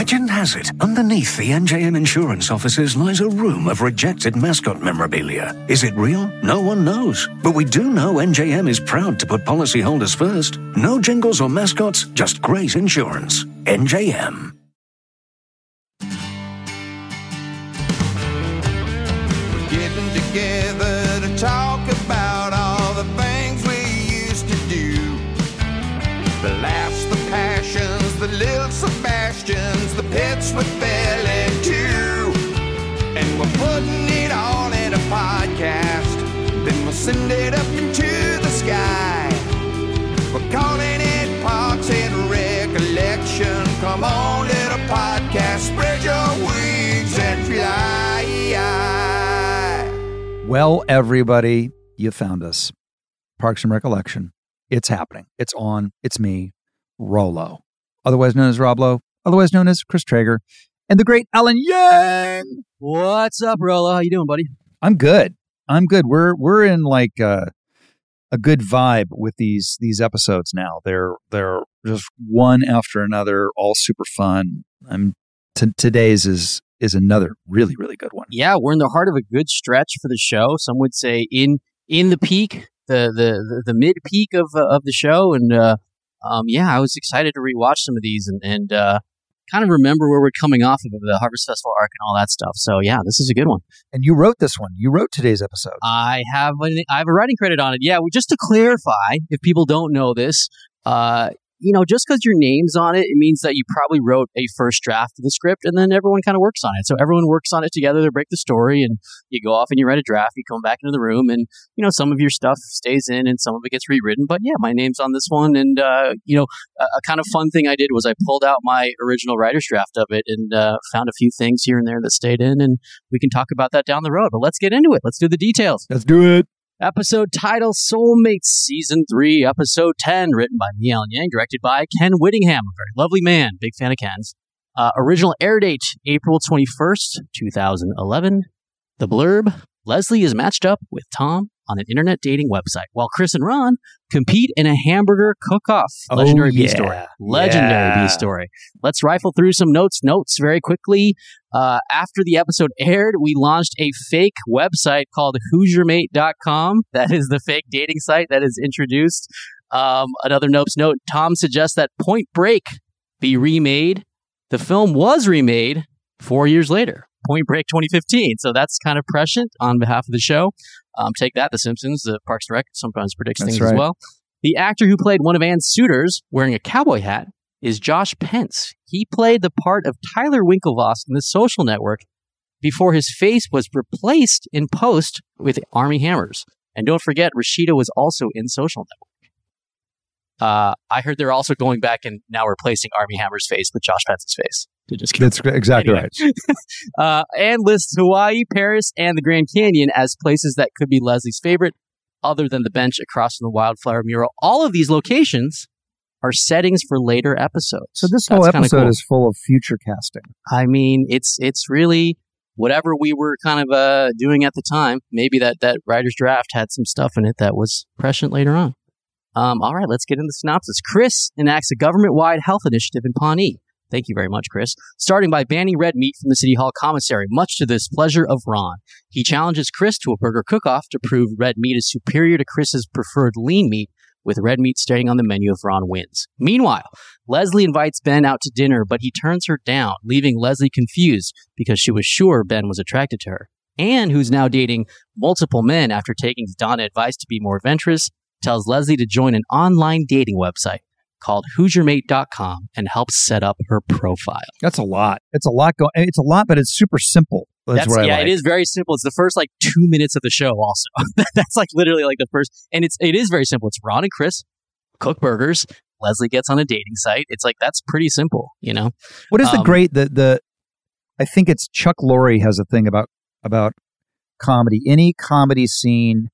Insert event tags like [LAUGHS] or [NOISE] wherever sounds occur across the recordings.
Legend has it, underneath the NJM insurance offices lies a room of rejected mascot memorabilia. Is it real? No one knows. But we do know NJM is proud to put policyholders first. No jingles or mascots, just great insurance. NJM. Pits we fell. And we're putting it all in a podcast. Then we'll send it up into the sky. We're calling it Parks and Recollection. Come on, little podcast, spread your wings and fly. Well, everybody, you found us. Parks and Recollection. It's happening. It's on. It's me, Rolo, otherwise known as Rob Lowe, otherwise known as Chris Traeger, and the great Alan Yang. What's up, Rolo? How you doing, buddy? I'm good. I'm good. We're we're in like uh, a good vibe with these these episodes now. They're they're just one after another, all super fun. I'm t- today's is is another really really good one. Yeah, we're in the heart of a good stretch for the show. Some would say in in the peak, the the the, the mid peak of uh, of the show, and uh, um, yeah, I was excited to rewatch some of these and and uh, kind of remember where we're coming off of the Harvest Festival arc and all that stuff. So yeah, this is a good one. And you wrote this one. You wrote today's episode. I have I have a writing credit on it. Yeah, just to clarify, if people don't know this, uh, you know, just because your name's on it, it means that you probably wrote a first draft of the script, and then everyone kind of works on it. So everyone works on it together. They break the story, and you go off and you write a draft. You come back into the room, and you know, some of your stuff stays in, and some of it gets rewritten. But yeah, my name's on this one, and uh, you know, a, a kind of fun thing I did was I pulled out my original writer's draft of it and uh, found a few things here and there that stayed in, and we can talk about that down the road. But let's get into it. Let's do the details. Let's do it. Episode title Soulmates Season 3, Episode 10, written by me, Yang, directed by Ken Whittingham, a very lovely man. Big fan of Ken's. Uh, original air date April 21st, 2011. The blurb Leslie is matched up with Tom on an internet dating website while Chris and Ron compete in a hamburger cook off. Oh, Legendary B story. Legendary Yeah. B story. Let's rifle through some notes. Notes very quickly. Uh, after the episode aired, we launched a fake website called HoosierMate.com. That is the fake dating site that is introduced. Um, another notes note Tom suggests that Point Break be remade. The film was remade four years later, Point Break 2015. So that's kind of prescient on behalf of the show. Um, take that, The Simpsons, the Parks and Rec sometimes predicts That's things as well. The actor who played one of Ann's suitors wearing a cowboy hat is Josh Pence. He played the part of Tyler Winklevoss in The Social Network before his face was replaced in post with Armie Hammer's. And don't forget, Rashida was also in Social Network. Uh, I heard they're also going back and now replacing Armie Hammer's face with Josh Pence's face. To just That's exactly Anyway. right. [LAUGHS] uh, and lists Hawaii, Paris, and the Grand Canyon as places that could be Leslie's favorite, other than the bench across from the wildflower mural. All of these locations are settings for later episodes. So this whole That's kinda episode cool. is full of future casting. I mean, it's it's really whatever we were kind of uh, doing at the time. Maybe that that writer's draft had some stuff in it that was prescient later on. Um, all right, let's get into the synopsis. Chris enacts a government-wide health initiative in Pawnee. Thank you very much, Chris. Starting by banning red meat from the City Hall commissary, much to the displeasure of Ron. He challenges Chris to a burger cook-off to prove red meat is superior to Chris's preferred lean meat, with red meat staying on the menu if Ron wins. Meanwhile, Leslie invites Ben out to dinner, but he turns her down, leaving Leslie confused because she was sure Ben was attracted to her. Anne, who's now dating multiple men after taking Donna advice to be more adventurous, tells Leslie to join an online dating website called HoosierMate.com and helps set up her profile. That's a lot. It's a lot going. It's a lot, but it's super simple. That's, what I yeah, like. it is very simple. It's the first like two minutes of the show. Also, [LAUGHS] that's like literally like the first, and it's it is very simple. It's Ron and Chris cook burgers. Leslie gets on a dating site. It's like that's pretty simple, you know. What is the Um, great the the I think it's Chuck Lorre has a thing about about comedy. Any comedy scene,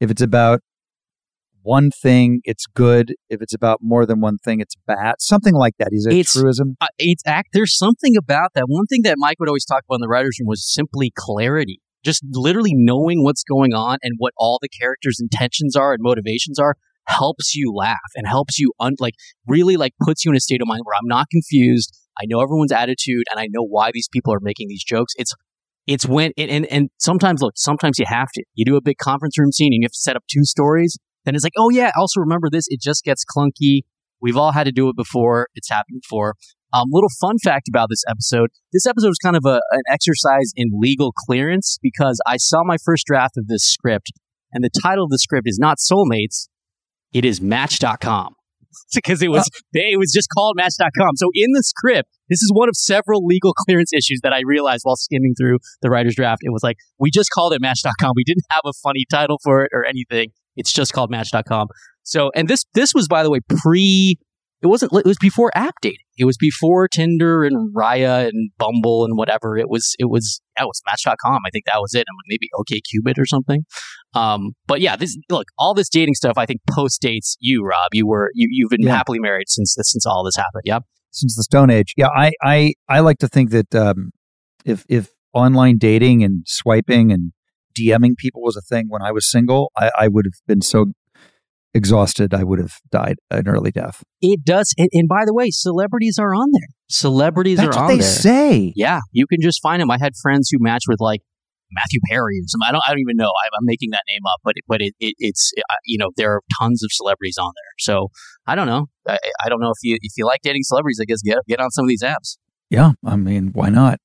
if it's about one thing, it's good. If it's about more than one thing, it's bad. Something like that. Is it It's- truism? uh, it's act. There's something about that. One thing that Mike would always talk about in the writers' room was simply clarity. Just literally knowing what's going on and what all the characters' intentions are and motivations are helps you laugh and helps you un- like really like puts you in a state of mind where I'm not confused. I know everyone's attitude and I know why these people are making these jokes. It's it's when and, and and sometimes look, sometimes you have to. You do a big conference room scene and you have to set up two stories. Then it's like, oh yeah, also remember this. It just gets clunky. We've all had to do it before. It's happened before. Um, little fun fact about this episode. This episode was kind of a, an exercise in legal clearance because I saw my first draft of this script and the title of the script is not Soulmates. It is Match.com. [LAUGHS] because it was, it was just called Match.com. So in the script, this is one of several legal [LAUGHS] clearance issues that I realized while skimming through the writer's draft. It was like, we just called it Match.com. We didn't have a funny title for it or anything. It's just called Match.com. So, and this, this was, by the way, pre, it wasn't, it was before app dating. It was before Tinder and Raya and Bumble and whatever. It was, it was, that was Match.com. I think that was it. And maybe OK Cupid or something. Um, but yeah, this, look, all this dating stuff, I think post dates you, Rob. You were, you, you've been Yeah. happily married since this, since all this happened. Yeah. since the Stone Age. Yeah, I I I like to think that um, if if online dating and swiping and DMing people was a thing when I was single, I, I would have been so exhausted I would have died an early death. It does. And, and by the way, celebrities are on there. Celebrities That's are what on they there. say. Yeah, you can just find them. I had friends who matched with like Matthew Perry or something. I don't, I don't even know. I, I'm making that name up, but but it, it it's you know there are tons of celebrities on there. So I don't know. I, I don't know if you if you like dating celebrities. I guess get get on some of these apps. Yeah, I mean, why not?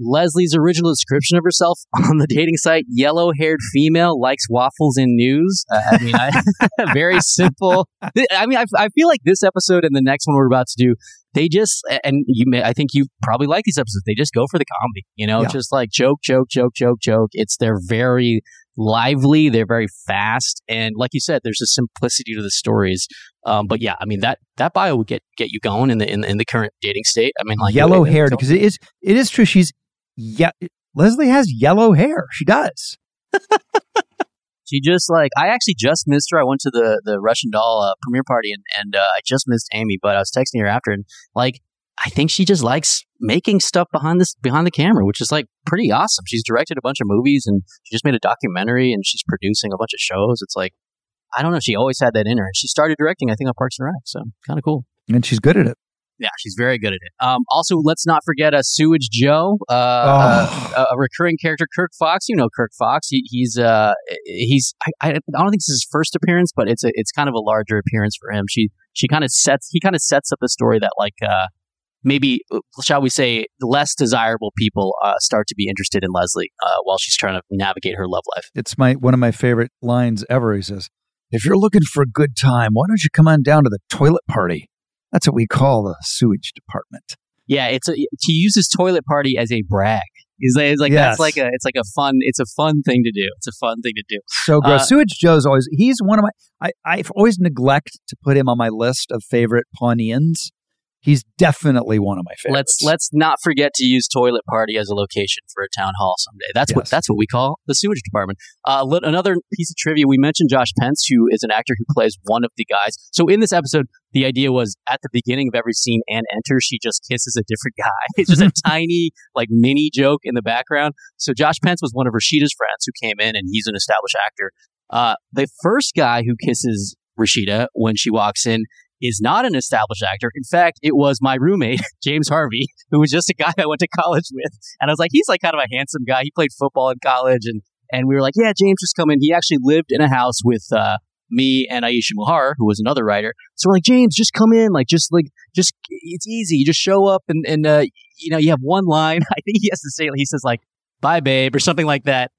Leslie's original description of herself [LAUGHS] on the dating site: yellow-haired female likes waffles and news. Uh, I mean, I, [LAUGHS] very simple. I mean, I, I feel like this episode and the next one we're about to do, they just and you may, I think you probably like these episodes. They just go for the comedy, you know, Yeah. just like joke, joke, joke, joke, joke. It's they're very lively, they're very fast, and like you said, there's a simplicity to the stories. Um, but yeah, I mean that that bio would get get you going in the in, in the current dating state. I mean, like yellow haired because [LAUGHS] it is it is true. She's yeah. Leslie has yellow hair. She does. [LAUGHS] She just like I actually just missed her. I went to the the Russian Doll uh, premiere party and and uh, I just missed Amy, but I was texting her after and like I think she just likes making stuff behind this behind the camera, which is like pretty awesome. She's directed a bunch of movies and she just made a documentary and she's producing a bunch of shows. It's like I don't know. She always had that in her, and she started directing. I think on Parks and Rec, so kind of cool. And she's good at it. Yeah, she's very good at it. Um, also, let's not forget uh, Sewage Joe, uh, Oh. uh, a, a recurring character, Kirk Fox. You know Kirk Fox. He, he's uh, he's I, I don't think this is his first appearance, but it's a it's kind of a larger appearance for him. She she kind of sets he kind of sets up a story that like uh, maybe shall we say less desirable people uh, start to be interested in Leslie uh, while she's trying to navigate her love life. It's my one of my favorite lines ever. He says, "If you're looking for a good time, why don't you come on down to the toilet party? That's what we call the sewage department." Yeah, it's a he uses toilet party as a brag. He's like, it's like Yes. that's like a it's like a fun it's a fun thing to do. It's a fun thing to do. So gross. Uh, Sewage Joe's always he's one of my I, I've always neglect to put him on my list of favorite Pawneans. He's definitely one of my favorites. Let's let's not forget to use toilet party as a location for a town hall someday. That's what that's what we call the sewage department. Uh, another piece of trivia: we mentioned Josh Pence, who is an actor who plays one of the guys. So in this episode, the idea was at the beginning of every scene, Anne enters, she just kisses a different [LAUGHS] guy. It's just a [LAUGHS] tiny like mini joke in the background. So Josh Pence was one of Rashida's friends who came in, and he's an established actor. Uh, the first guy who kisses Rashida when she walks in is not an established actor. In fact, it was my roommate, [LAUGHS] James Harvey, who was just a guy [LAUGHS] I went to college with. And I was like, he's like kind of a handsome guy. He played football in college. And, and we were like, yeah, James, just come in. He actually lived in a house with, uh, me and Aisha Muharrar, who was another writer. So we're like, James, just come in. Like, just like, just, it's easy. You just show up and, and, uh, you know, you have one line. [LAUGHS] I think he has to say, he says like, bye, babe, or something like that.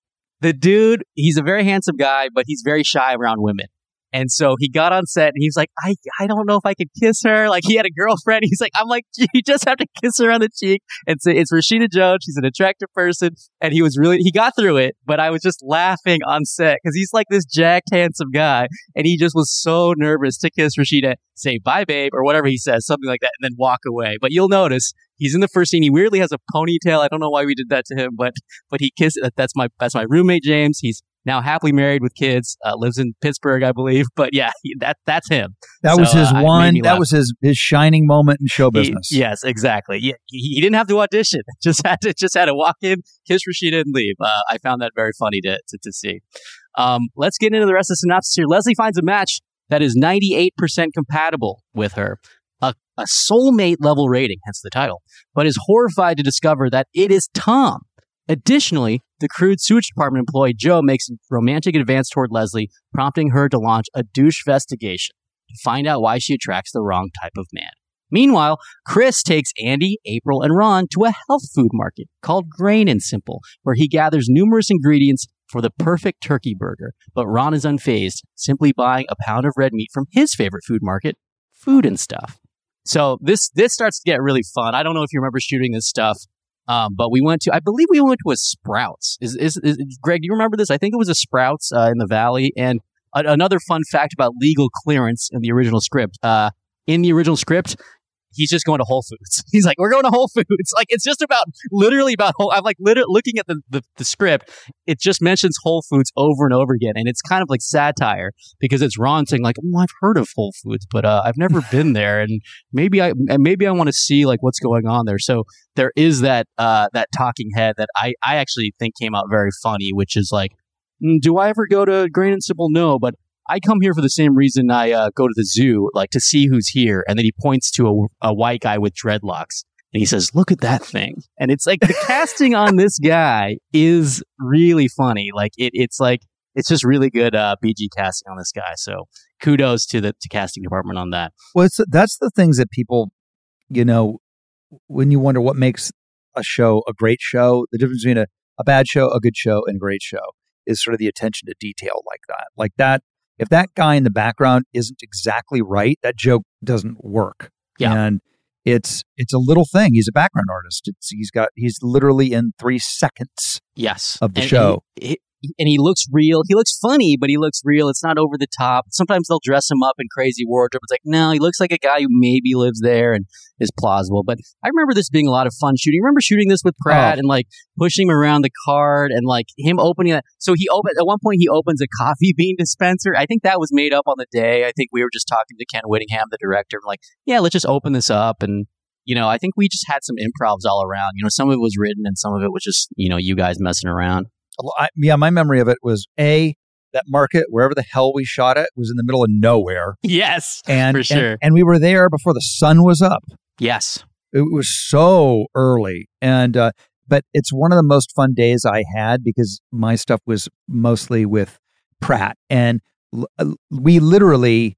The dude, he's a very handsome guy, but he's very shy around women. And so he got on set and he's like, I, I don't know if I could kiss her. Like he had a girlfriend. [LAUGHS] He's like, I'm like, [LAUGHS] you just have to kiss her on the cheek. And so it's Rashida Jones. She's an attractive person. And he was really, he got through it, but I was just laughing on set because he's like this jacked, handsome guy. And he just was so nervous to kiss Rashida, say bye, babe, or whatever he says, something like that, and then walk away. But you'll notice he's in the first scene. He weirdly has a ponytail. I don't know why we did that to him, but, but he kissed, that's my, that's my roommate, James. He's, now happily married with kids, uh, lives in Pittsburgh, I believe. [LAUGHS] But yeah, that that's him. That So, was his uh, one. That was his his shining moment in show He- business. yes, exactly. He, he didn't have to audition. [LAUGHS] Just had to just had to walk in, kiss Rashida, and leave. Uh, I found that very funny to to, to see. Um, let's get into the rest of the synopsis here. Leslie finds a match that is 98% compatible with her, a, a soulmate level rating, hence the title, but is horrified to discover that it is Tom. Additionally, the crude sewage department employee Joe makes a romantic advance toward Leslie, prompting her to launch a douche investigation to find out why she attracts the wrong type of man. Meanwhile, Chris takes Andy, April, and Ron to a health food market called Grain and Simple, where he gathers numerous ingredients for the perfect turkey burger. But Ron is unfazed, simply buying a pound of red meat from his favorite food market, Food and Stuff. So this this starts to get really fun. I don't know if you remember shooting this stuff, um, but we went to I believe we went to a Sprouts. Is is, is Greg? Do you remember this? I think it was a Sprouts uh, in the Valley. And a- another fun fact about legal clearance in the original script. Uh, in the original script, he's just going to Whole Foods. [LAUGHS] He's like, we're going to Whole Foods. [LAUGHS] Like it's just about literally about whole. I'm like literally looking at the, the the script. It just mentions Whole Foods over and over again, and it's kind of like satire because it's Ron saying like, oh, I've heard of Whole Foods, but uh, I've never been [LAUGHS] there, and maybe I and maybe I want to see like what's going on there. So there is that uh, that talking head that I I actually think came out very funny, which is like, "Mm, do I ever go to Grain and Simple? No, but I come here for the same reason I uh, go to the zoo, like to see who's here. And then he points to a, a white guy with dreadlocks. And he says, Look at that thing. And it's like the casting on this guy is really funny. Like it, it's like, it's just really good uh, BG casting on this guy. So kudos to the to casting department on that. Well, that's the things that people, you know, when you wonder what makes a show a great show, the difference between a, a bad show, a good show, and a great show is sort of the attention to detail like that. Like that, if that guy in the background isn't exactly right, that joke doesn't work. Yeah. And it's it's a little thing. He's a background artist. It's he's got he's literally in three seconds. Yes. Of the And- show. And he, and he looks real. He looks funny, but he looks real. It's not over the top. Sometimes they'll dress him up in crazy wardrobe. It's like, no, he looks like a guy who maybe lives there and is plausible. But I remember this being a lot of fun shooting. I Remember shooting this with Pratt Oh. and like pushing him around the card and like him opening it. So he opened at one point he opens a coffee [LAUGHS] bean dispenser. I think that was made up on the day. I think we were just talking to Ken Whittingham, the director, like, yeah, let's just open this up and you know, I think we just had some improvs all around. You know, some of it was written and some of it was just, you know, you guys messing around. I, yeah, my memory of it was a that market wherever the hell we shot it was in the middle of nowhere, Yes. and For sure. and, we were there before the sun was up. Yes. It was so early, and uh, but it's one of the most fun days I had because my stuff was mostly with Pratt, and l- we literally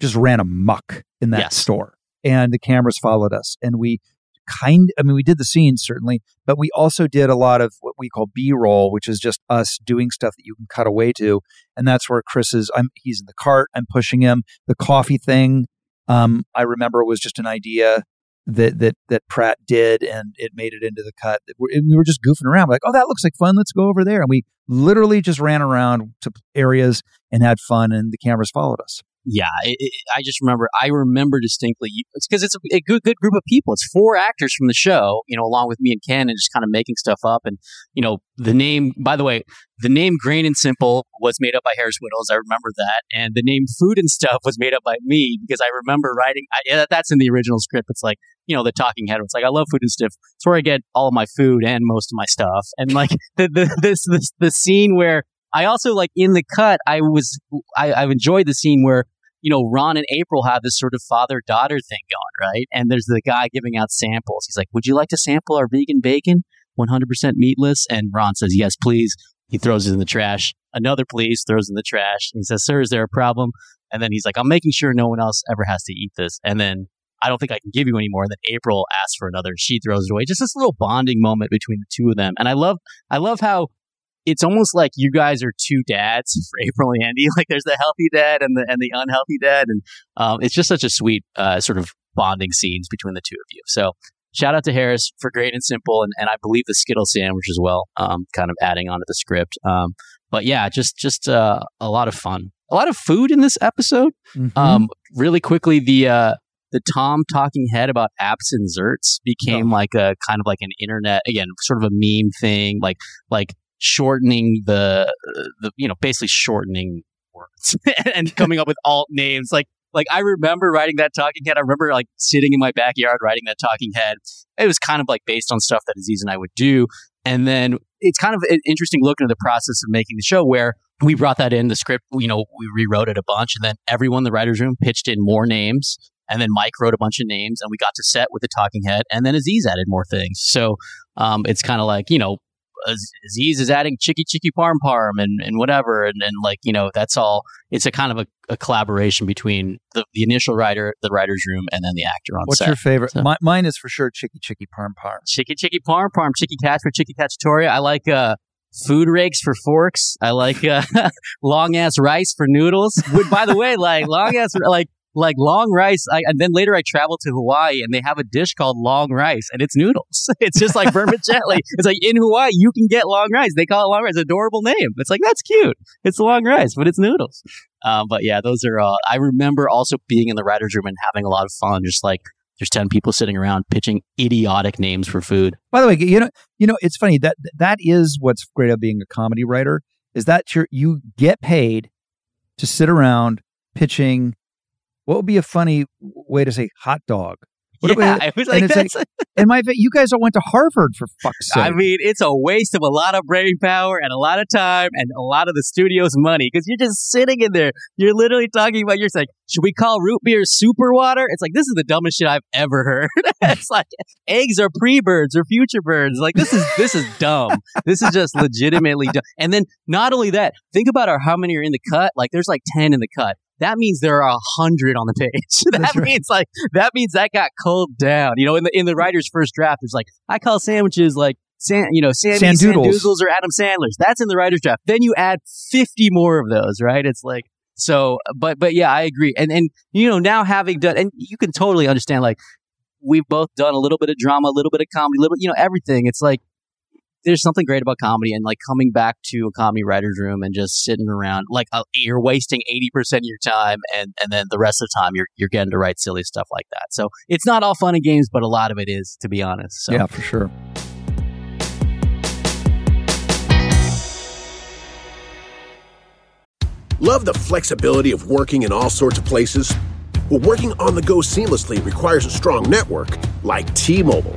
just ran amuck in that Yes. store, and the cameras followed us, and we kind I mean we did the scenes certainly but we also did a lot of what we call B-roll which is just us doing stuff that you can cut away to and that's where Chris is I'm he's in the cart I'm pushing him. The coffee thing um I remember was just an idea that that that Pratt did and it made it into the cut we we were just goofing around like oh that looks like fun let's go over there and we literally just ran around to areas and had fun and the cameras followed us Yeah. It, it, I just remember, I remember distinctly because it's, a, a good, good group of people. It's four actors from the show, you know, along with me and Ken and just kind of making stuff up. And, you know, the name, by the way, the name Grain and Simple was made up by Harris Wittels. I remember that. And the name Food and Stuff was made up by me because I remember writing, I, yeah, that's in the original script. It's like, you know, the talking head. It's like, I love food and stuff. It's where I get all my food and most of my stuff. And like [LAUGHS] the, the, this, this, the scene where I also like in the cut, I was, I, I've enjoyed the scene where, you know, Ron and April have this sort of father daughter thing going, right? And there's the guy giving out samples. He's like, Would you like to sample our vegan bacon? 100% meatless? And Ron says, Yes, please. He throws it in the trash. Another please throws in the trash. And he says, Sir, is there a problem? And then he's like, I'm making sure no one else ever has to eat this. And then I don't think I can give you any more. And then April asks for another. She throws it away. Just this little bonding moment between the two of them. And I love, I love how it's almost like you guys are two dads [LAUGHS] for April and Andy. Like there's the healthy dad and the and the unhealthy dad, and um, it's just such a sweet uh, sort of bonding scenes between the two of you. So shout out to Harris for Grain and Simple, and, and I believe the Skittle sandwich as well. Um, kind of adding onto the script. Um, but yeah, just just uh, a lot of fun, a lot of food in this episode. Mhm. Um, really quickly, the uh, the Tom talking head about apps and zerts became like a kind of like an internet again, sort of a meme thing, like like shortening the the you know basically shortening words [LAUGHS] and coming up with alt names like like I remember writing that talking head. I remember like sitting in my backyard writing that talking head. It was kind of like based on stuff that Aziz and I would do. And then it's kind of an interesting look into the process of making the show where we brought that in the script, you know, we rewrote it a bunch and then everyone in the writer's room pitched in more names. And then Mike wrote a bunch of names and we got to set with the talking head. And then Aziz added more things. So um, it's kind of like, you know, Aziz is adding chicky chicky parm parm and, and whatever. And, and like, you know, that's all. It's a kind of a, a collaboration between the, the initial writer, the writer's room, and then the actor on What's set. your favorite? So- Mi- mine is for sure Chicky Chicky Parm Parm. Chicky Chicky Parm Parm, Chicky Cats for Chicky Cacciatoria. I like uh, food rakes for forks. I like uh, [LAUGHS] long ass rice for noodles. By the way, like long ass like like long rice. I, and then later I traveled to Hawaii and they have a dish called long rice and it's noodles. [LAUGHS] It's just like vermicelli. [LAUGHS] it's like in Hawaii you can get long rice. They call it long rice. Adorable name. It's like that's cute. It's long rice, but it's noodles. Um, but yeah, those are. Uh, I remember also being in the writers' room and having a lot of fun. Just like there's ten people sitting around pitching idiotic names for food. By the way, you know, you know, it's funny that that is what's great about being a comedy writer is that you're, you get paid to sit around pitching. What would be a funny way to say hot dog? What yeah, about- I was and like, like- that's, [LAUGHS] And my, you guys all went to Harvard for fuck's sake. I mean, it's a waste of a lot of brain power and a lot of time and a lot of the studio's money because you're just sitting in there. You're literally talking about, you're like, should we call root beer super water? It's like, this is the dumbest shit I've ever heard. [LAUGHS] it's like, eggs are pre birds or future birds. Like, this is, this is dumb. This is just legitimately dumb. And then not only that, think about our, how many are in the cut. Like, there's like 10 in the cut. That means there are a hundred on the page. [LAUGHS] that That's right. means like that means that got culled down. You know, in the in the writer's first draft, there's like I call sandwiches like San, you know, Sammy Sandoodles. Sandoozles or Adam Sandler's. That's in the writer's draft. Then you add 50 more of those, right? It's like so, but but yeah, I agree. And and you know, now having done, and you can totally understand, like we've both done a little bit of drama, a little bit of comedy, a little, you know, everything. It's like there's something great about comedy and like coming back to a comedy writer's room and just sitting around like uh, you're wasting 80% of your time and and then the rest of the time you're you're getting to write silly stuff like that so it's not all fun and games but a lot of it is to be honest so yeah, for sure. Love the flexibility of working in all sorts of places? Well, working on the go seamlessly requires a strong network like T Mobile.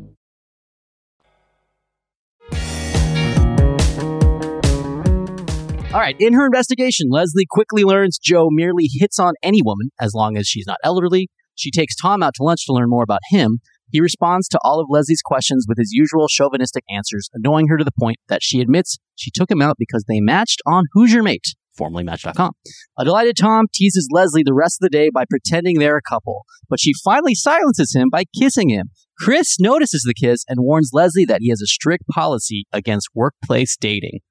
All right. In her investigation, Leslie quickly learns Joe merely hits on any woman as long as she's not elderly. She takes Tom out to lunch to learn more about him. He responds to all of Leslie's questions with his usual chauvinistic answers, annoying her to the point that she admits she took him out because they matched on Hoosier Mate, formerly Match.com. A delighted Tom teases Leslie the rest of the day by pretending they're a couple, but she finally silences him by kissing him. Chris notices the kiss and warns Leslie that he has a strict policy against workplace dating.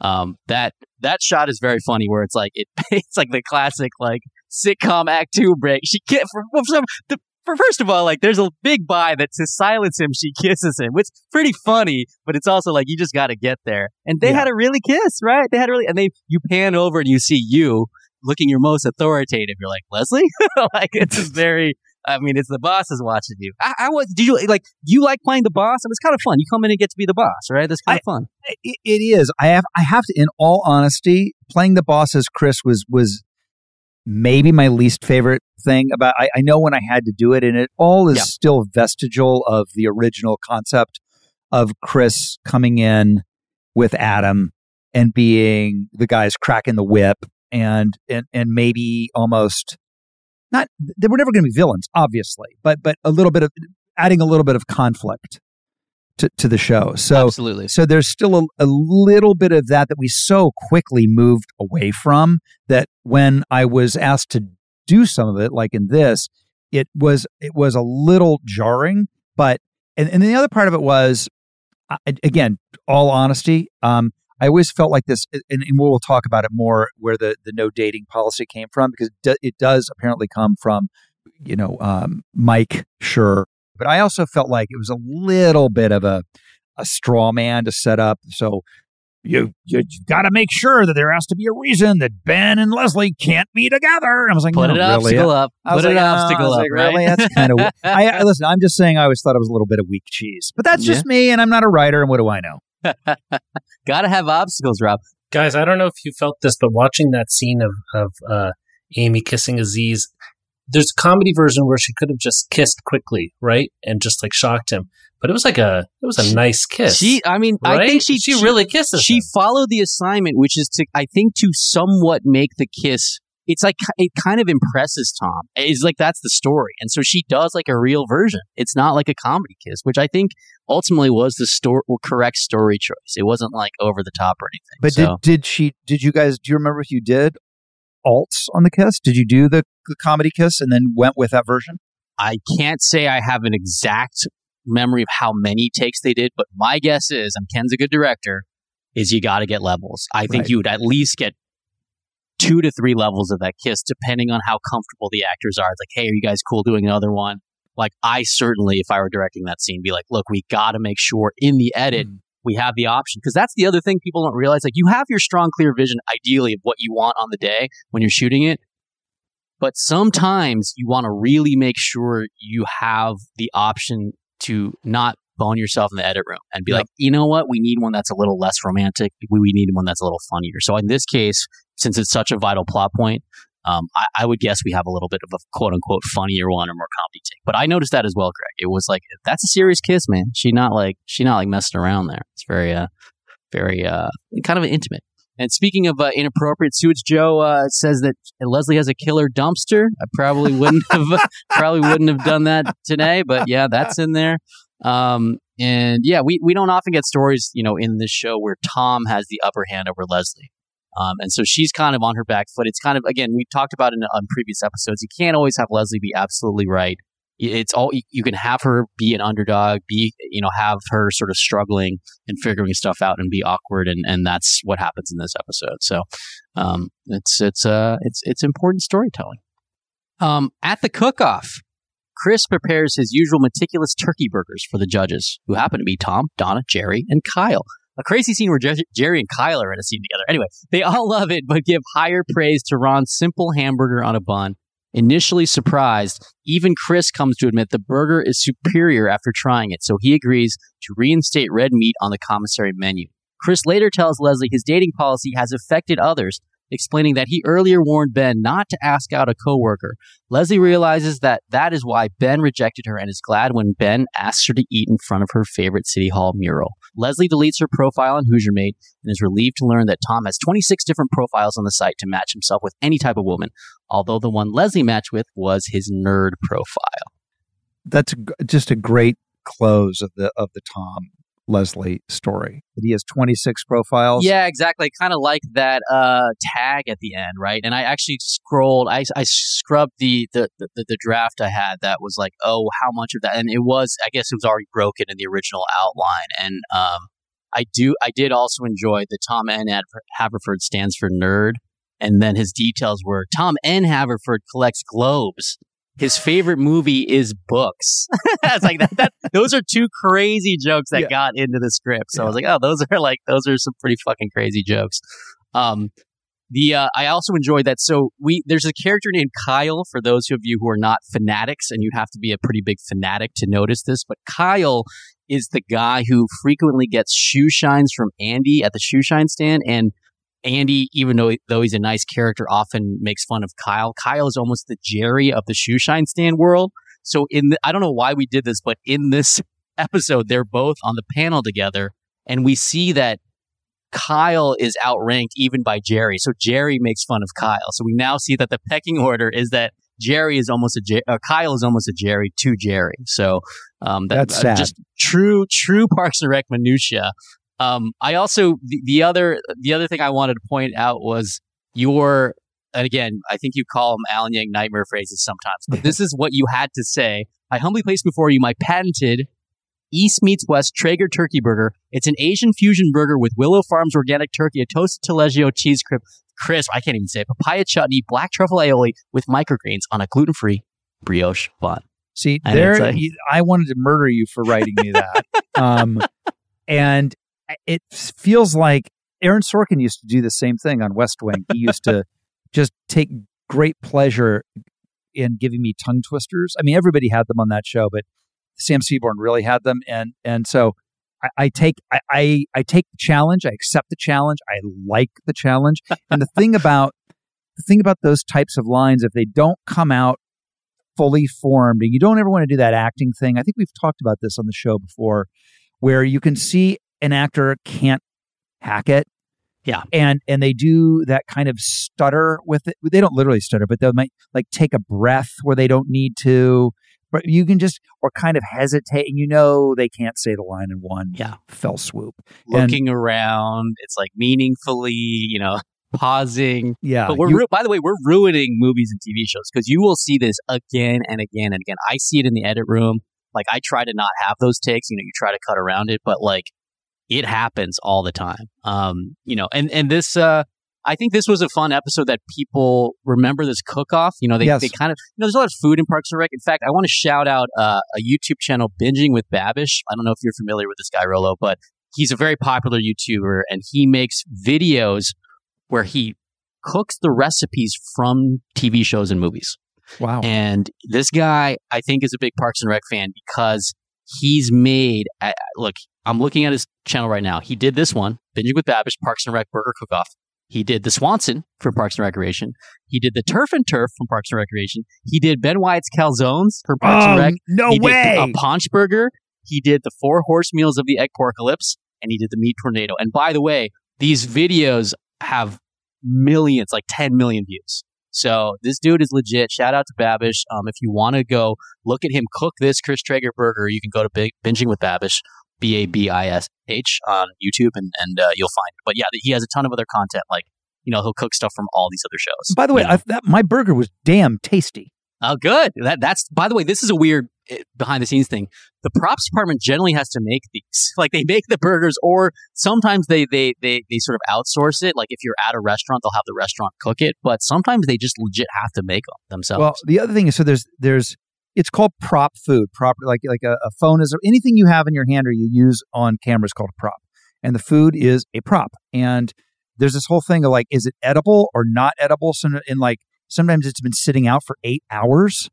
Um, that that shot is very funny, where it's like it, [LAUGHS] it's like the classic like sitcom act two break. She can't for, for some the. For first of all, like there's a big buy that to silence him, she [LAUGHS] kisses him, which is pretty funny, but it's also like you just got to get there. And they Yeah. had a really kiss, right? They had a really, and they you pan over and you see you, looking your most authoritative. You're like Leslie, [LAUGHS] like it's just very. I mean, it's the boss is watching you. I, I was. Did you like? You like playing the boss? It was kind of fun. You come in and get to be the boss, right? That's kind of fun. it, it is. I have. I have to. In all honesty, playing the boss as Chris was was maybe my least favorite thing about. I, I know when I had to do it, and it all is Yeah. still vestigial of the original concept of Chris coming in with Adam and being the guys cracking the whip and and and maybe almost not. They were never going to be villains, obviously, but but a little bit of adding a little bit of conflict to to the show. So Absolutely. so there's still a, a little bit of that that we so quickly moved away from that when I was asked to do some of it, like in this, it was it was a little jarring. But and, and the other part of it was, I, again, all honesty, um, I always felt like this, and, and we'll talk about it more where the the no dating policy came from because it, it does apparently come from, you know, um, Mike Sure. But I also felt like it was a little bit of a a straw man to set up. So you you got to make sure that there has to be a reason that Ben and Leslie can't be together. I was like, Put no, an really. obstacle up. I was Put like, an "Ah," obstacle I was up. like, right? really? That's kind of. [LAUGHS] I, I listen. I'm just saying. I always thought it was a little bit of weak cheese, but that's just me, and I'm not a writer. And what do I know? [LAUGHS] Gotta have obstacles, Rob. Guys, I don't know if you felt this, but watching that scene of of uh, Amy kissing Aziz, there's a comedy version where she could have just kissed quickly, right, and just like shocked him. But it was like a it was a nice kiss. She, I mean, I right? think she she really kisses. she him. followed the assignment, which is to, I think, to somewhat make the kiss. It's like it kind of impresses Tom. It's like that's the story, and so she does like a real version. It's not like a comedy kiss, which I think ultimately was the story correct story choice. It wasn't like over the top or anything. But so, did did she? Did you guys? Do you remember if you did alts on the kiss? Did you do the, the comedy kiss and then went with that version? I can't say I have an exact memory of how many takes they did, but my guess is, and Ken's a good director, is you got to get levels. I think Right. you would at least get two to three levels of that kiss, depending on how comfortable the actors are. It's like, hey, are you guys cool doing another one? Like, I certainly, if I were directing that scene, be like, look, we got to make sure in the edit mm. we have the option because that's the other thing people don't realize. Like, you have your strong, clear vision, ideally, of what you want on the day when you're shooting it. But sometimes you want to really make sure you have the option to not bone yourself in the edit room and be Yep. like, you know what? We need one that's a little less romantic. We, we need one that's a little funnier. So in this case, since it's such a vital plot point, um, I, I would guess we have a little bit of a quote unquote funnier one or more comedy take. But I noticed that as well, Greg. It was like that's a serious kiss, man. She not like she not like messing around there. It's very uh very uh kind of intimate. And speaking of uh, inappropriate suits, Joe uh, says that Leslie has a killer dumpster. I probably wouldn't [LAUGHS] have probably wouldn't have done that today, but yeah, that's in there. Um, and yeah, we, we don't often get stories, you know, in this show where Tom has the upper hand over Leslie. Um, and so she's kind of on her back foot. It's kind of, again, we talked about in on previous episodes. You can't always have Leslie be absolutely right. It's all, you can have her be an underdog, be, you know, have her sort of struggling and figuring stuff out and be awkward. And, and that's what happens in this episode. So, um, it's, it's, uh, it's, it's important storytelling. Um, at the cook-off, Chris prepares his usual meticulous turkey burgers for the judges, who happen to be Tom, Donna, Jerry, and Kyle. A crazy scene where Jer- Jerry and Kyle are in a scene together. Anyway, they all [LAUGHS] love it, but give higher praise to Ron's simple hamburger on a bun. Initially surprised, even Chris comes to admit the burger is superior after trying it, so he agrees to reinstate red meat on the commissary menu. Chris later tells Leslie his dating policy has affected others, explaining that he earlier warned Ben not to ask out a coworker. Leslie realizes that that is why Ben rejected her and is glad when Ben asks her to eat in front of her favorite City Hall mural. Leslie deletes her profile on Hoosier Mate and is relieved to learn that Tom has 26 different profiles on the site to match himself with any type of woman, although the one Leslie matched with was his nerd profile. That's just a great close of the of the Tom Leslie story. That he has 26 profiles. Yeah, exactly. Kind of like that uh, tag at the end, right? And I actually scrolled. I, I scrubbed the, the the the draft I had that was like, oh, how much of that? And it was, I guess, it was already broken in the original outline. And um, I do, I did also enjoy the Tom N. Haverford stands for nerd, and then his details were Tom N. Haverford collects globes. His favorite movie is books. [LAUGHS] it's like that, that. Those are two crazy jokes that Yeah. got into the script. So I was like, oh, those are like those are some pretty fucking crazy jokes. Um, The uh, I also enjoyed that. So we there's a character named Kyle. For those of you who are not fanatics, and you have to be a pretty big fanatic to notice this, but Kyle is the guy who frequently gets shoe shines from Andy at the shoe shine stand, and Andy, even though though he's a nice character, often makes fun of Kyle. Kyle is almost the Jerry of the shoe shine stand world. So in the, I don't know why we did this, but in this [LAUGHS] episode, they're both on the panel together, and we see that Kyle is outranked even by Jerry. So Jerry makes fun of Kyle. So we now see that the pecking order is that Jerry is almost a Jer- uh, Kyle is almost a Jerry to Jerry. So um, that, That's sad. just true true [LAUGHS] Parks and Rec minutia. Um, I also the, the other the other thing I wanted to point out was your and again I think you call them Alan Yang nightmare phrases sometimes, but this [LAUGHS] is what you had to say. I humbly place before you my patented East Meets West Traeger Turkey Burger. It's an Asian fusion burger with Willow Farms organic turkey, a toasted Taleggio cheese crisp, crisp, I can't even say it, papaya chutney, black truffle aioli with microgreens on a gluten-free brioche bun. See, And there, like- I wanted to murder you for writing me that. [LAUGHS] um, and it feels like Aaron Sorkin used to do the same thing on West Wing. He used to [LAUGHS] just take great pleasure in giving me tongue twisters. I mean, everybody had them on that show, but Sam Seaborn really had them, and and so I, I take I, I I take the challenge. I accept the challenge. I like the challenge. and the thing about the thing about those types of lines, if they don't come out fully formed, and you don't ever want to do that acting thing. I think we've talked about this on the show before, where you can see an actor can't hack it. Yeah. And and they do that kind of stutter with it. They don't literally stutter, but they might like take a breath where they don't need to. But you can just or kind of hesitate and you know they can't say the line in one Yeah. fell swoop. And- Looking around, it's like meaningfully, you know, [LAUGHS] pausing. Yeah. But we're you- by the way, we're ruining movies and TV shows because you will see this again and again and again. I see it in the edit room. Like I try to not have those takes. You know, you try to cut around it, but like it happens all the time. Um, you know, and and this, uh, I think this was a fun episode that people remember this cook off. You know, they Yes. they kind of you know, there's a lot of food in Parks and Rec. In fact, I want to shout out uh, a YouTube channel, Binging with Babish. I don't know if you're familiar with this guy, Rolo, but he's a very popular YouTuber, and he makes videos where he cooks the recipes from TV shows and movies. wow. And this guy, I think, is a big Parks and Rec fan because he's made. Uh, look, I'm looking at his channel right now. He did this one, Binging with Babish, Parks and Rec Burger Cook Off. He did the Swanson from Parks and Recreation. He did the Turf and Turf from Parks and Recreation. He did Ben Wyatt's Calzones for Parks and Rec. no he way. did a Paunch Burger. He did the Four Horse Meals of the Egg Porcalypse, and he did the Meat Tornado. And by the way, these videos have millions, like 10 million views. So this dude is legit. Shout out to Babish. Um, if you want to go look at him cook this Chris Traeger burger, you can go to Big, Binging with Babish, B A B I S H on YouTube, and and uh, you'll find it. But yeah, he has a ton of other content. Like you know, he'll cook stuff from all these other shows. By the way, you know? I, that, my burger was damn tasty. Oh, good. That that's by the way, this is a weird eh, behind the scenes thing. The props department generally has to make these. [LAUGHS] Like they make the burgers, or sometimes they they they they sort of outsource it. Like if you're at a restaurant, they'll have the restaurant cook it. But sometimes they just legit have to make them themselves. Well, the other thing is, so there's there's it's called prop food. Prop like like a, a phone is anything you have in your hand or you use on camera is called a prop, and the food is a prop. And there's this whole thing of like, is it edible or not edible? So in like sometimes it's been sitting out for eight hours.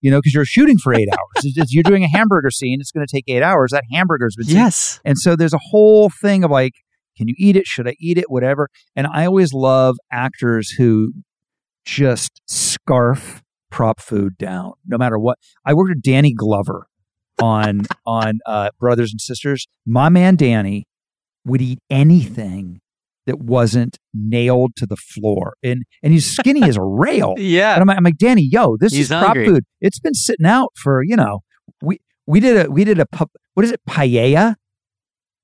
You know, because you're shooting for eight hours. It's- it's- you're doing a hamburger scene. It's going to take eight hours. That hamburger's been yes. and so there's a whole thing of like, can you eat it? Should I eat it? Whatever. And I always love actors who just scarf prop food down, no matter what. I worked with Danny Glover on on uh, Brothers and Sisters. My man Danny would eat anything that wasn't nailed to the floor, and and he's skinny as a [LAUGHS] rail. Yeah. And I'm, like- I'm like, Danny, yo, this He's is prop food. It's been sitting out for you know. We we did a we did a what is it paella?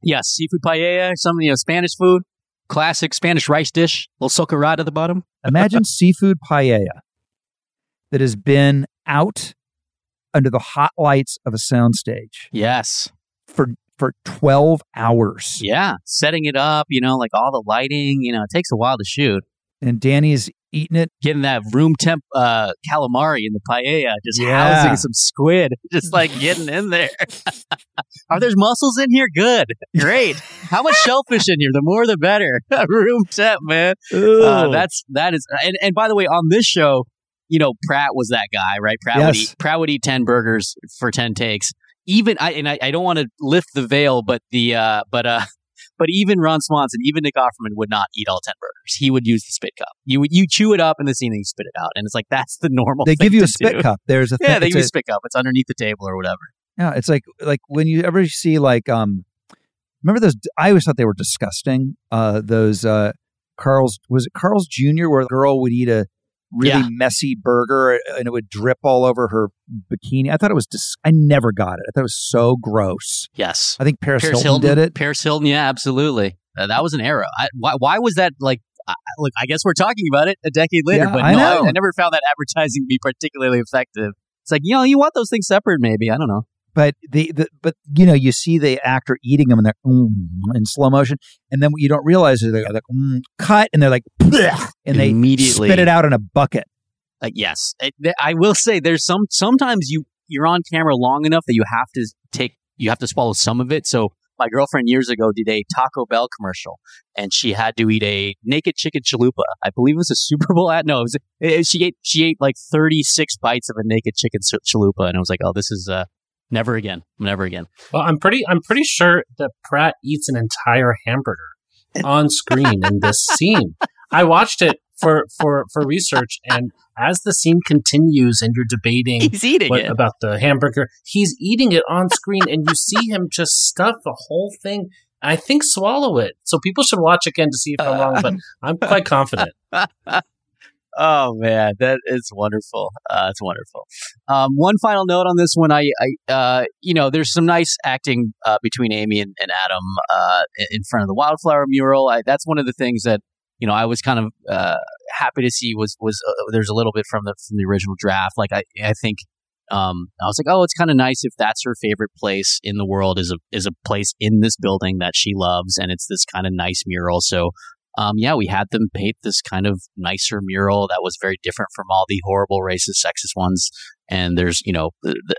Yes. Seafood paella, some you know Spanish food, classic Spanish rice dish, little socarrata at the bottom. [LAUGHS] Imagine seafood paella that has been out under the hot lights of a soundstage Yes. for for 12 hours. Yeah. Setting it up, you know, like all the lighting. You know, it takes a while to shoot. And Danny's eating it. getting that room temp uh, calamari in the paella, just Yeah. housing some squid, [LAUGHS] just like getting in there. [LAUGHS] Are there mussels in here? Good, great. How much [LAUGHS] shellfish in here? The more, the better. room temp, man. Uh, that's that is. And, and by the way, on this show, you know, Pratt was that guy, right? Pratt would eat Pratt would eat ten burgers for ten takes. Even I and I, I don't want to lift the veil, but the uh, but uh. [LAUGHS] But even Ron Swanson, even Nick Offerman would not eat all ten burgers. He would use the spit cup. You would you chew it up in the scene and you spit it out, and it's like that's the [LAUGHS] normal. they give you a spit do. cup. There's a [LAUGHS] Yeah, thing- they give you a- a spit cup. It's underneath the table or whatever. Yeah, it's like like when you ever see like um remember those I always thought they were disgusting. Uh those uh Carl's was it Carl's Jr. where the girl would eat a really Yeah. messy burger and it would drip all over her bikini. I thought it was dis- I never got it. I thought it was so gross. Yes, I think Paris, Paris Hilton, Hilton did it. Paris Hilton, yeah, absolutely. Uh, that was an era. I, why, why was that like? I look, I guess we're talking about it a decade later, Yeah, but I no, know. I, never found that advertising to be particularly effective. It's like you know, you want those things separate, maybe. I don't know. But the, the but you know you see the actor eating them and they're mm, in slow motion, and then what you don't realize is they're like mm, cut and they're like "Bleh," and they Immediately. spit it out in a bucket. Uh, yes, th- I will say there's some. Sometimes you you're on camera long enough that you have to take you have to swallow some of it. So my girlfriend years ago did a Taco Bell commercial, and she had to eat a naked chicken chalupa. I believe it was a Super Bowl ad. No, it was it, she ate she ate like 36 bites of a naked chicken chalupa, and I was like, oh, this is uh never again, never again. Well, I'm pretty I'm pretty sure that Pratt eats an entire hamburger on screen in this [LAUGHS] scene. I watched it for for for research, and as the scene continues, and you're debating He's eating what it. about the hamburger, he's eating it on screen, and you see him just stuff the whole thing. I think swallow it. So people should watch again to see if I'm wrong, but I'm quite confident. [LAUGHS] Oh man, that is wonderful. Uh, it's wonderful. Um, one final note on this one, I, I uh, you know, there's some nice acting uh, between Amy and, and Adam uh, in- front of the wildflower mural. I, that's one of the things that you know I was kind of uh, happy to see was was uh, there's a little bit from the from the original draft. Like I I think um, I was like, oh, it's kind of nice if that's her favorite place in the world is a is a place in this building that she loves, and it's this kind of nice mural. So um, yeah, we had them paint this kind of nicer mural that was very different from all the horrible racist, sexist ones. And there's, you know,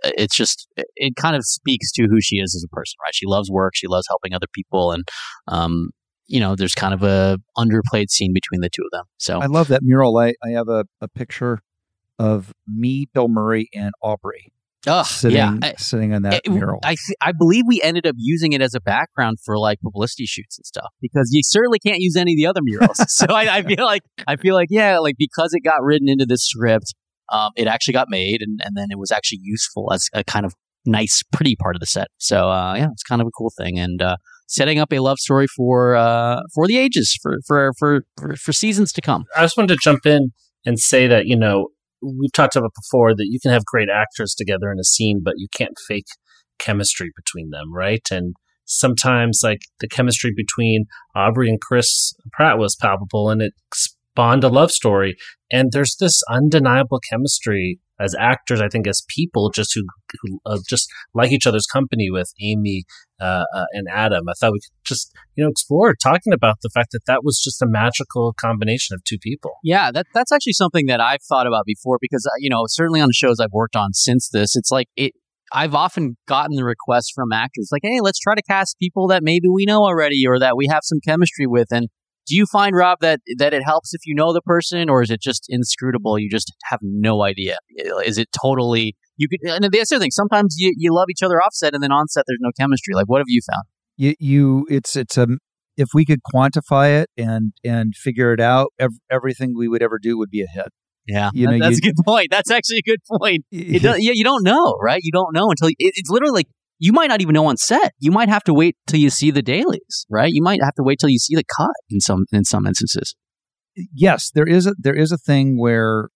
it's just, it- it kind of speaks to who she is as a person, right? She loves work, she loves helping other people, and, um, you know, there's kind of a underplayed scene between the two of them. So I love that mural. I, I have a, a picture of me, Bill Murray, and Aubrey Ugh, sitting yeah, I, sitting on that it- mural. I I believe we ended up using it as a background for like publicity shoots and stuff because you certainly can't use any of the other murals. [LAUGHS] so I, I feel like I feel like yeah, like because it got written into this script, um, it actually got made and, and then it was actually useful as a kind of nice, pretty part of the set. So uh, yeah, it's kind of a cool thing and uh, setting up a love story for uh, for the ages for for, for for for seasons to come. I just wanted to jump in and say that, you know, we've talked about before that you can have great actors together in a scene, but you can't fake chemistry between them, right? And sometimes, like, the chemistry between Aubrey and Chris Pratt was palpable and it spawned a love story. And there's this undeniable chemistry as actors, I think, as people just who, who uh, just like each other's company with Amy uh, uh, and Adam. I thought we could just, you know, explore talking about the fact that that was just a magical combination of two people. Yeah, that that's actually something that I've thought about before because uh, you know certainly on the shows I've worked on since this, it's like it. I've often gotten the requests from actors like, "Hey, let's try to cast people that maybe we know already or that we have some chemistry with." And do you find Rob that that it helps if you know the person, or is it just inscrutable? You just have no idea. Is it totally? You could. And the other thing, sometimes you, you love each other offset, and then onset there's no chemistry. Like, what have you found? you you it's it's a if we could quantify it and and figure it out, ev- everything we would ever do would be a hit. Yeah, You know, that's a good point. That's actually a good point. [LAUGHS] It does, yeah, you don't know, right? You don't know until it, it's literally like you might not even know on set. You might have to wait till you see the dailies, right? You might have to wait till you see the cut in some in some instances. yes, there is a there is a thing where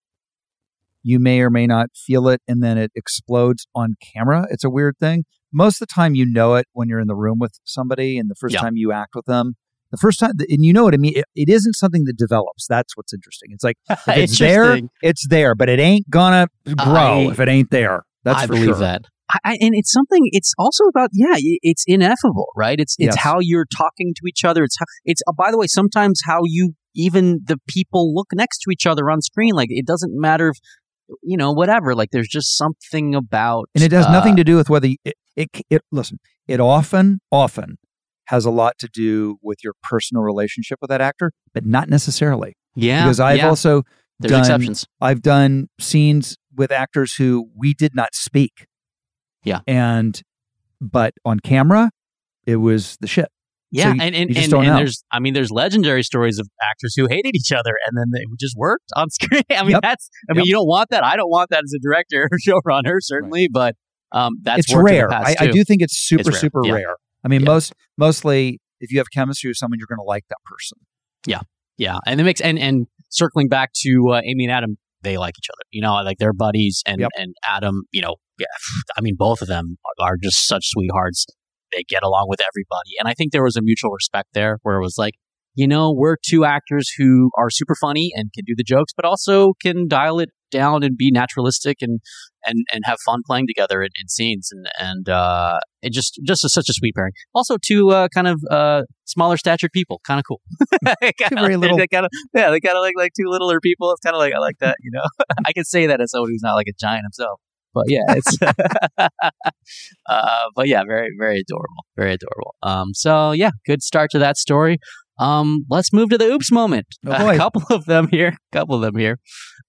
you may or may not feel it and then it explodes on camera. It's a weird thing. Most of the time you know it when you're in the room with somebody and the first Yeah. time you act with them. The first time and you know what I mean, it, it isn't something that develops. That's what's interesting. It's like [LAUGHS] it's there, it's there, but it ain't gonna grow I- if it ain't there. That's I for believe sure. that. I, and it's something. It's also about yeah. It's ineffable, right? It's it's Yes. how you're talking to each other. It's how it's. Uh, by the way, sometimes how you even the people look next to each other on screen. Like it doesn't matter if, you know, whatever. Like there's just something about. and it has uh, nothing to do with whether you, it, it it listen it often often has a lot to do with your personal relationship with that actor but not necessarily Yeah. because i've yeah. also There's done exceptions. i've done scenes with actors who we did not speak Yeah. and but on camera it was the shit Yeah, you- and and, and, and there's I mean there's legendary stories of actors who hated each other and then they just worked on [LAUGHS] screen. I mean Yep. that's I mean Yep. you don't want that. I don't want that as a director or [LAUGHS] showrunner certainly, but um that's it's rare I, I do think it's super rare, super yeah. rare i mean Yeah. most mostly if you have chemistry with someone you're going to like that person Yeah, Yeah, and it makes and and circling back to uh, Amy and Adam, they like each other. You know, like they're buddies, and Yep. and Adam, you know, yeah, [SIGHS] I mean, both of them are just such sweethearts. They get along with everybody, and I think there was a mutual respect there, where it was like, you know, we're two actors who are super funny and can do the jokes, but also can dial it down and be naturalistic and and and have fun playing together in, in scenes, and and uh, it just just is such a sweet pairing. Also, two uh, kind of uh, smaller statured people, kind of cool. [LAUGHS] Kinda very little- they kind of yeah, they kind of like like two littler people. It's kind of like I like that, you know. [LAUGHS] I can say that as someone who's not like a giant himself, but yeah, it's. [LAUGHS] uh, but yeah, very very adorable, very adorable. Um, so yeah, good start to that story. Um, let's move to the oops moment. Oh, boy. a couple of them here, a couple of them here.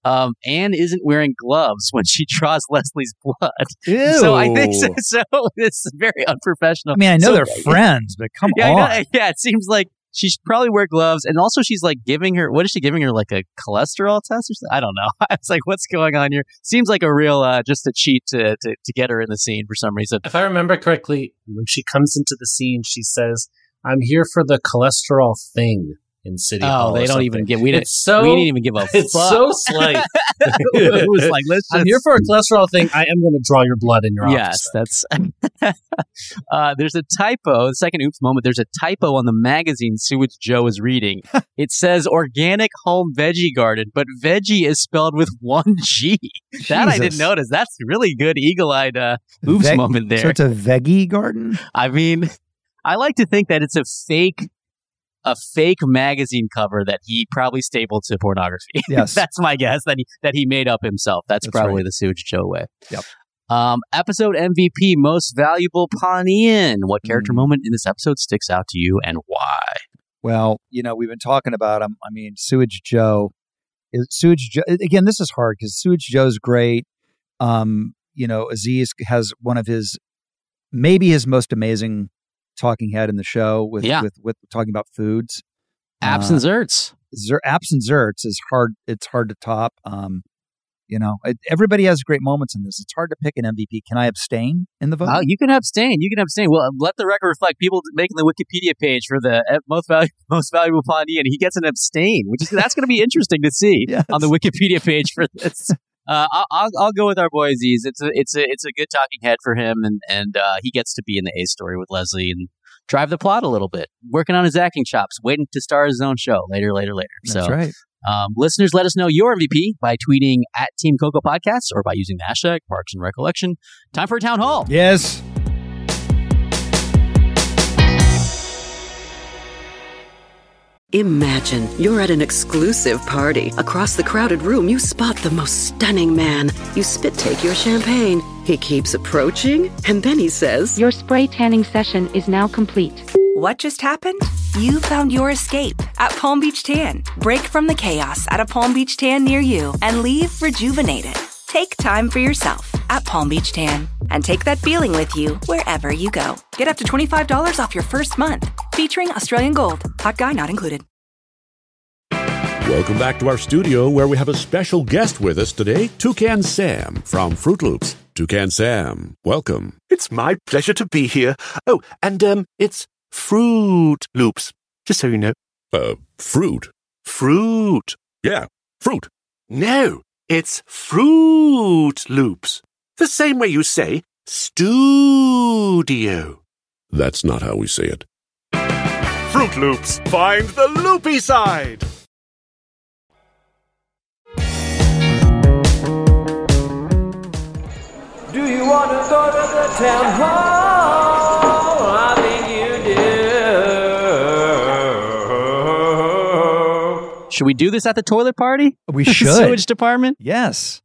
Um, Anne isn't wearing gloves when she draws Leslie's blood. So I think so, [LAUGHS] so it's very unprofessional. I mean, I know So- they're friends, but come yeah, on. know. [LAUGHS] yeah, it seems like she should probably wear gloves, and also she's like giving her. What is she giving her? Like a cholesterol test or something? I don't know. [LAUGHS] I was like, what's going on here? Seems like a real uh, just a cheat to, to to get her in the scene for some reason. If I remember correctly, when she comes into the scene, she says, "I'm here for the cholesterol thing in City Hall." Oh, or they don't something. even give. We didn't. So. we didn't even give a. [LAUGHS] It's fuck. so slight. [LAUGHS] it was like let's. I'm here for a cholesterol thing. I am going to draw your blood in your eyes. Yes, office. that's. [LAUGHS] uh, there's a typo. The second oops moment. There's a typo on the magazine Sewage Joe is reading. it says organic home veggie garden, but veggie is spelled with one G. That I didn't notice. That's really good eagle-eyed uh, oops Veg- moment there. So it's a veggie garden? I mean, I like to think that it's a fake, a fake magazine cover that he probably stapled to pornography. [LAUGHS] Yes. That's my guess that he that he made up himself. That's, That's probably right. the Sewage Joe way. Yep. Um, episode MVP, most valuable Pawnean. What character Mm. moment in this episode sticks out to you and why? Well, you know, we've been talking about him. I mean, Sewage Joe is Sewage Joe. Again, this is hard because Sewage Joe's great. Um, you know, Aziz has one of his, maybe his most amazing talking head in the show with Yeah. with, with talking about foods. Abs and Zerts. Zer, Apps and Zerts is hard. It's hard to top. Um, you know, it, everybody has great moments in this. It's hard to pick an MVP. Can I abstain in the vote? Oh, you can abstain. You can abstain. Well, let the record reflect. People making the Wikipedia page for the uh, [LAUGHS] most valuable most valuable Pawnean, he gets an abstain, which is that's going to be interesting to see [LAUGHS] Yes. on the Wikipedia page for this. Uh, I'll, I'll I'll go with our boy Aziz. It's a it's a it's a good talking head for him, and and uh, he gets to be in the A story with Leslie and drive the plot a little bit, working on his acting chops, waiting to star his own show later, later, later. That's so, right. um, listeners, let us know your MVP by tweeting at Team Coco Podcasts or by using the hashtag Parks and Recollection. Time for a town hall. Yes. Imagine you're at an exclusive party. Across the crowded room, you spot the most stunning man. You spit take your champagne. He keeps approaching, and then he says, Your spray tanning session is now complete. What just happened? You found your escape at Palm Beach Tan. Break from the chaos at a Palm Beach Tan near you and leave rejuvenated. Take time for yourself at Palm Beach Tan and take that feeling with you wherever you go. Get up to $25 off your first month. Featuring Australian Gold. Hot guy not included. Welcome back to our studio where we have a special guest with us today, Toucan Sam from Froot Loops. Toucan Sam, welcome. It's my pleasure to be here. Oh, and um, it's Froot Loops, just so you know. Uh, fruit? Fruit. Yeah, fruit. No, it's Froot Loops. The same way you say studio. That's not how we say it. Froot Loops, find the loopy side. Do you want to go to the town hall? Should we do this at the toilet party? We [LAUGHS] should. Sewage department? Yes.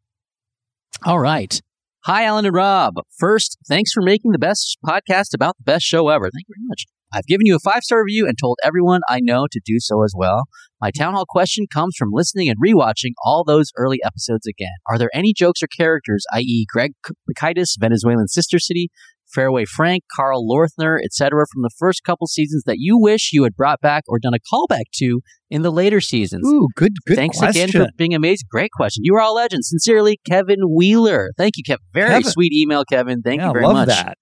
All right. Hi, Alan and Rob. First, thanks for making the best podcast about the best show ever. Thank you very much. I've given you a five star review and told everyone I know to do so as well. My town hall question comes from listening and rewatching all those early episodes again. Are there any jokes or characters, i.e., Greg Pikitis, Venezuelan Sister City, Fairway Frank, Carl Lorthner, etc., from the first couple seasons that you wish you had brought back or done a callback to in the later seasons? Ooh, good, good Thanks question. again for being amazing. Great question. You are all legends. Sincerely, Kevin Wheeler. Thank you, Kevin. Very Kevin. sweet email, Kevin. Thank Yeah, you very love much. that.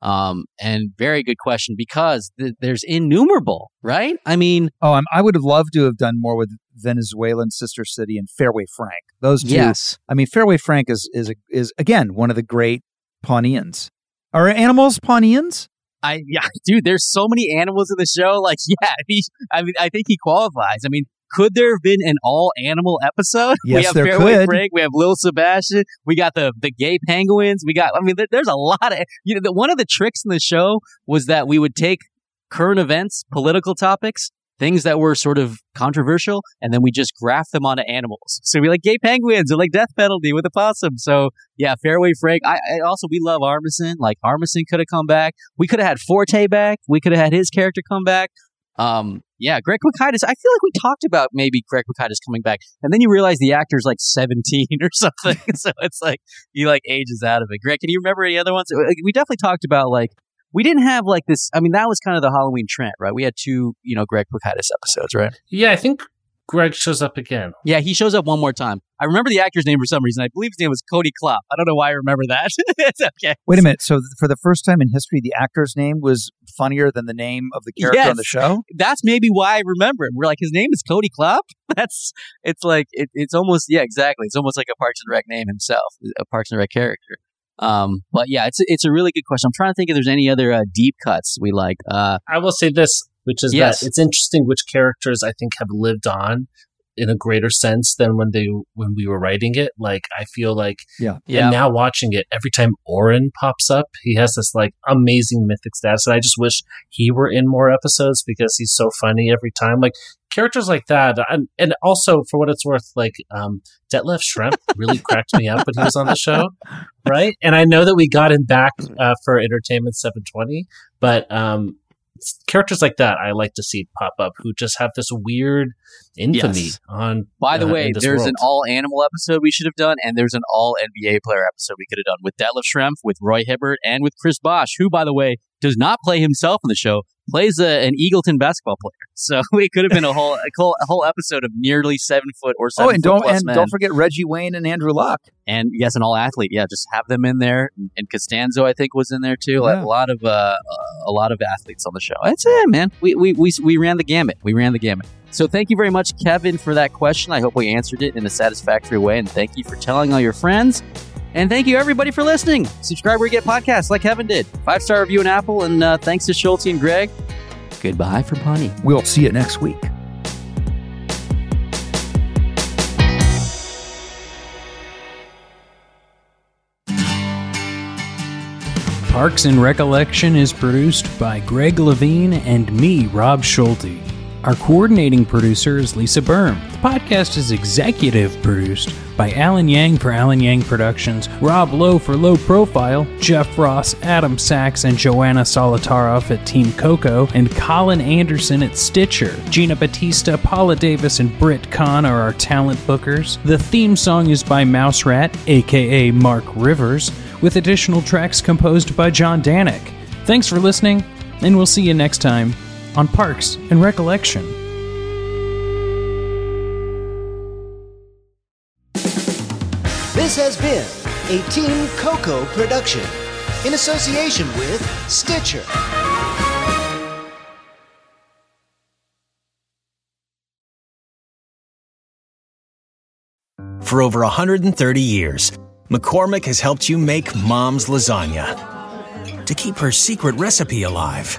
Um, and very good question because th- there's innumerable, right? I mean, Oh, I'm, I would have loved to have done more with Venezuelan Sister City and Fairway Frank. Those two. Yes. I mean, Fairway Frank is is is again one of the great Pawneans. Are animals Pawneans? I yeah, [LAUGHS] dude. There's so many animals in the show. Like, [LAUGHS] yeah, he, I mean, I think he qualifies. I mean, could there have been an all animal episode? [LAUGHS] we Yes, have there Fairway could. Frank. We have Lil Sebastian. We got the the gay penguins. We got. I mean, there, there's a lot of. You know, the, one of the tricks in the show was that we would take current events, political topics, things that were sort of controversial, and then we just graft them onto animals. So we like gay penguins or like death penalty with a possum. So yeah, Fairway Frank. I, I also we love Armisen. Like Armisen could have come back. We could have had Forte back. We could have had his character come back. Um, yeah, Greg Pikitis. I feel like we talked about maybe Greg Pikitis coming back, and then you realize the actor's like seventeen [LAUGHS] or something. [LAUGHS] so it's like he like ages out of it. Greg, can you remember any other ones? We definitely talked about like we didn't have like this. I mean, that was kind of the Halloween trend, right? We had two, you know, Greg Pikitis episodes, right? Yeah, I think Greg shows up again. Yeah, he shows up one more time. I remember the actor's name for some reason. I believe his name was Cody Klopp. I don't know why I remember that. [LAUGHS] it's okay. Wait a minute. So for the first time in history, the actor's name was funnier than the name of the character on the show. That's maybe why I remember him. We're like, his name is Cody Klopp. [LAUGHS] That's it's like it, it's almost yeah, exactly. It's almost like a Parks and Rec name himself, a Parks and Rec character. Um, but yeah, it's it's a really good question. I'm trying to think if there's any other uh, deep cuts we like. Uh, I will say this, which is Yes. that it's interesting which characters I think have lived on in a greater sense than when they when we were writing it. Like I feel like Yeah. Yeah. And now watching it, every time Oren pops up, he has this like amazing mythic status. And I just wish he were in more episodes because he's so funny every time. Like characters like that, and, and also for what it's worth, like um, Detlef Schrempf really [LAUGHS] cracked me up when he was on the show, right? And I know that we got him back uh, for Entertainment 720, but um, s- characters like that I like to see pop up who just have this weird infamy Yes. on. by the uh, way, there's world. an all animal episode we should have done, and there's an all NBA player episode we could have done with Detlef Schrempf, with Roy Hibbert, and with Chris Bosh, who, by the way, does not play himself in the show, plays a, an Eagleton basketball player. [LAUGHS] So it could have been a whole a whole, a whole episode of nearly seven foot or seven Oh, and foot don't and men. don't forget Reggie Wayne and Andrew Luck. and yes, an all athlete. Yeah, just have them in there. And Castonzo, I think, was in there too. Like, Yeah. A lot of uh, a lot of athletes on the show. That's it, man. We, we we we ran the gamut. We ran the gamut. So thank you very much, Kevin, for that question. I hope we answered it in a satisfactory way, and thank you for telling all your friends. And thank you everybody for listening. Subscribe where you get podcasts, like Kevin did. Five star review on Apple, and uh, thanks to Schulte and Greg. Goodbye for Pawnee. We'll see you next week. Parks and Recollection is produced by Greg Levine and me, Rob Schulte. Our coordinating producer is Lisa Berm. The podcast is executive produced by Alan Yang for Alan Yang Productions, Rob Lowe for Low Profile, Jeff Ross, Adam Sachs, and Joanna Solotaroff at Team Coco, and Colin Anderson at Stitcher. Gina Batista, Paula Davis, and Britt Kahn are our talent bookers. The theme song is by Mouse Rat, aka Mark Rivers, with additional tracks composed by John Danik. Thanks for listening, and we'll see you next time on Parks and Recollection. This has been a Team Coco production in association with Stitcher. For over 130 years, McCormick has helped you make mom's lasagna to keep her secret recipe alive.